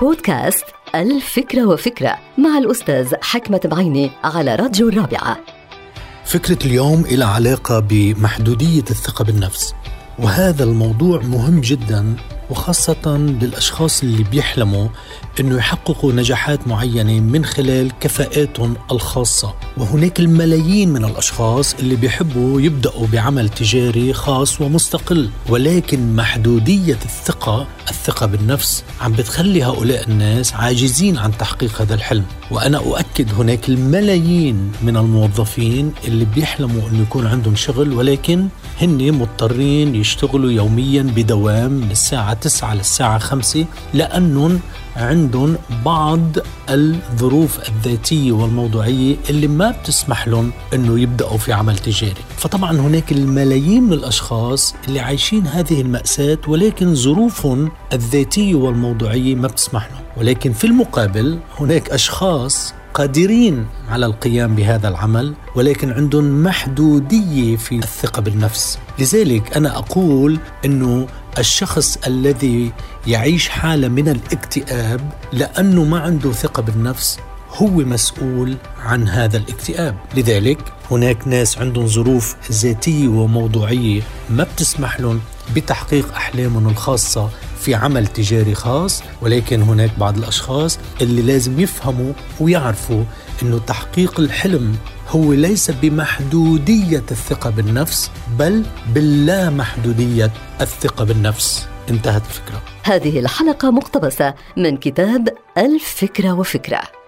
بودكاست الفكرة وفكرة مع الأستاذ حكمة بعيني على راديو الرابعة. فكرة اليوم إلى علاقة بمحدودية الثقة بالنفس وهذا الموضوع مهم جدا وخاصة للأشخاص اللي بيحلموا أنه يحققوا نجاحات معينة من خلال كفاءاتهم الخاصة. وهناك الملايين من الأشخاص اللي بيحبوا يبدأوا بعمل تجاري خاص ومستقل. ولكن محدودية الثقة الثقة بالنفس عم بتخلي هؤلاء الناس عاجزين عن تحقيق هذا الحلم. وأنا أؤكد هناك الملايين من الموظفين اللي بيحلموا أنه يكون عندهم شغل ولكن هن مضطرين يشتغلوا يوميا بدوام من الساعة 9 للساعة 5 لأنهم عندهم بعض الظروف الذاتية والموضوعية اللي ما بتسمح لهم أنه يبدأوا في عمل تجاري. فطبعا هناك الملايين من الأشخاص اللي عايشين هذه المأساة ولكن ظروفهم الذاتية والموضوعية ما بتسمح لهم. ولكن في المقابل هناك أشخاص قادرين على القيام بهذا العمل ولكن عندهم محدودية في الثقة بالنفس. لذلك أنا أقول إنه الشخص الذي يعيش حالة من الاكتئاب لأنه ما عنده ثقة بالنفس هو مسؤول عن هذا الاكتئاب. لذلك هناك ناس عندهم ظروف ذاتية وموضوعية ما بتسمح لهم بتحقيق أحلامهم الخاصة في عمل تجاري خاص ولكن هناك بعض الأشخاص اللي لازم يفهموا ويعرفوا إنه تحقيق الحلم هو ليس بمحدودية الثقة بالنفس بل باللا محدوديه الثقة بالنفس. انتهت الفكرة. هذه الحلقة مقتبسة من كتاب الفكرة وفكرة.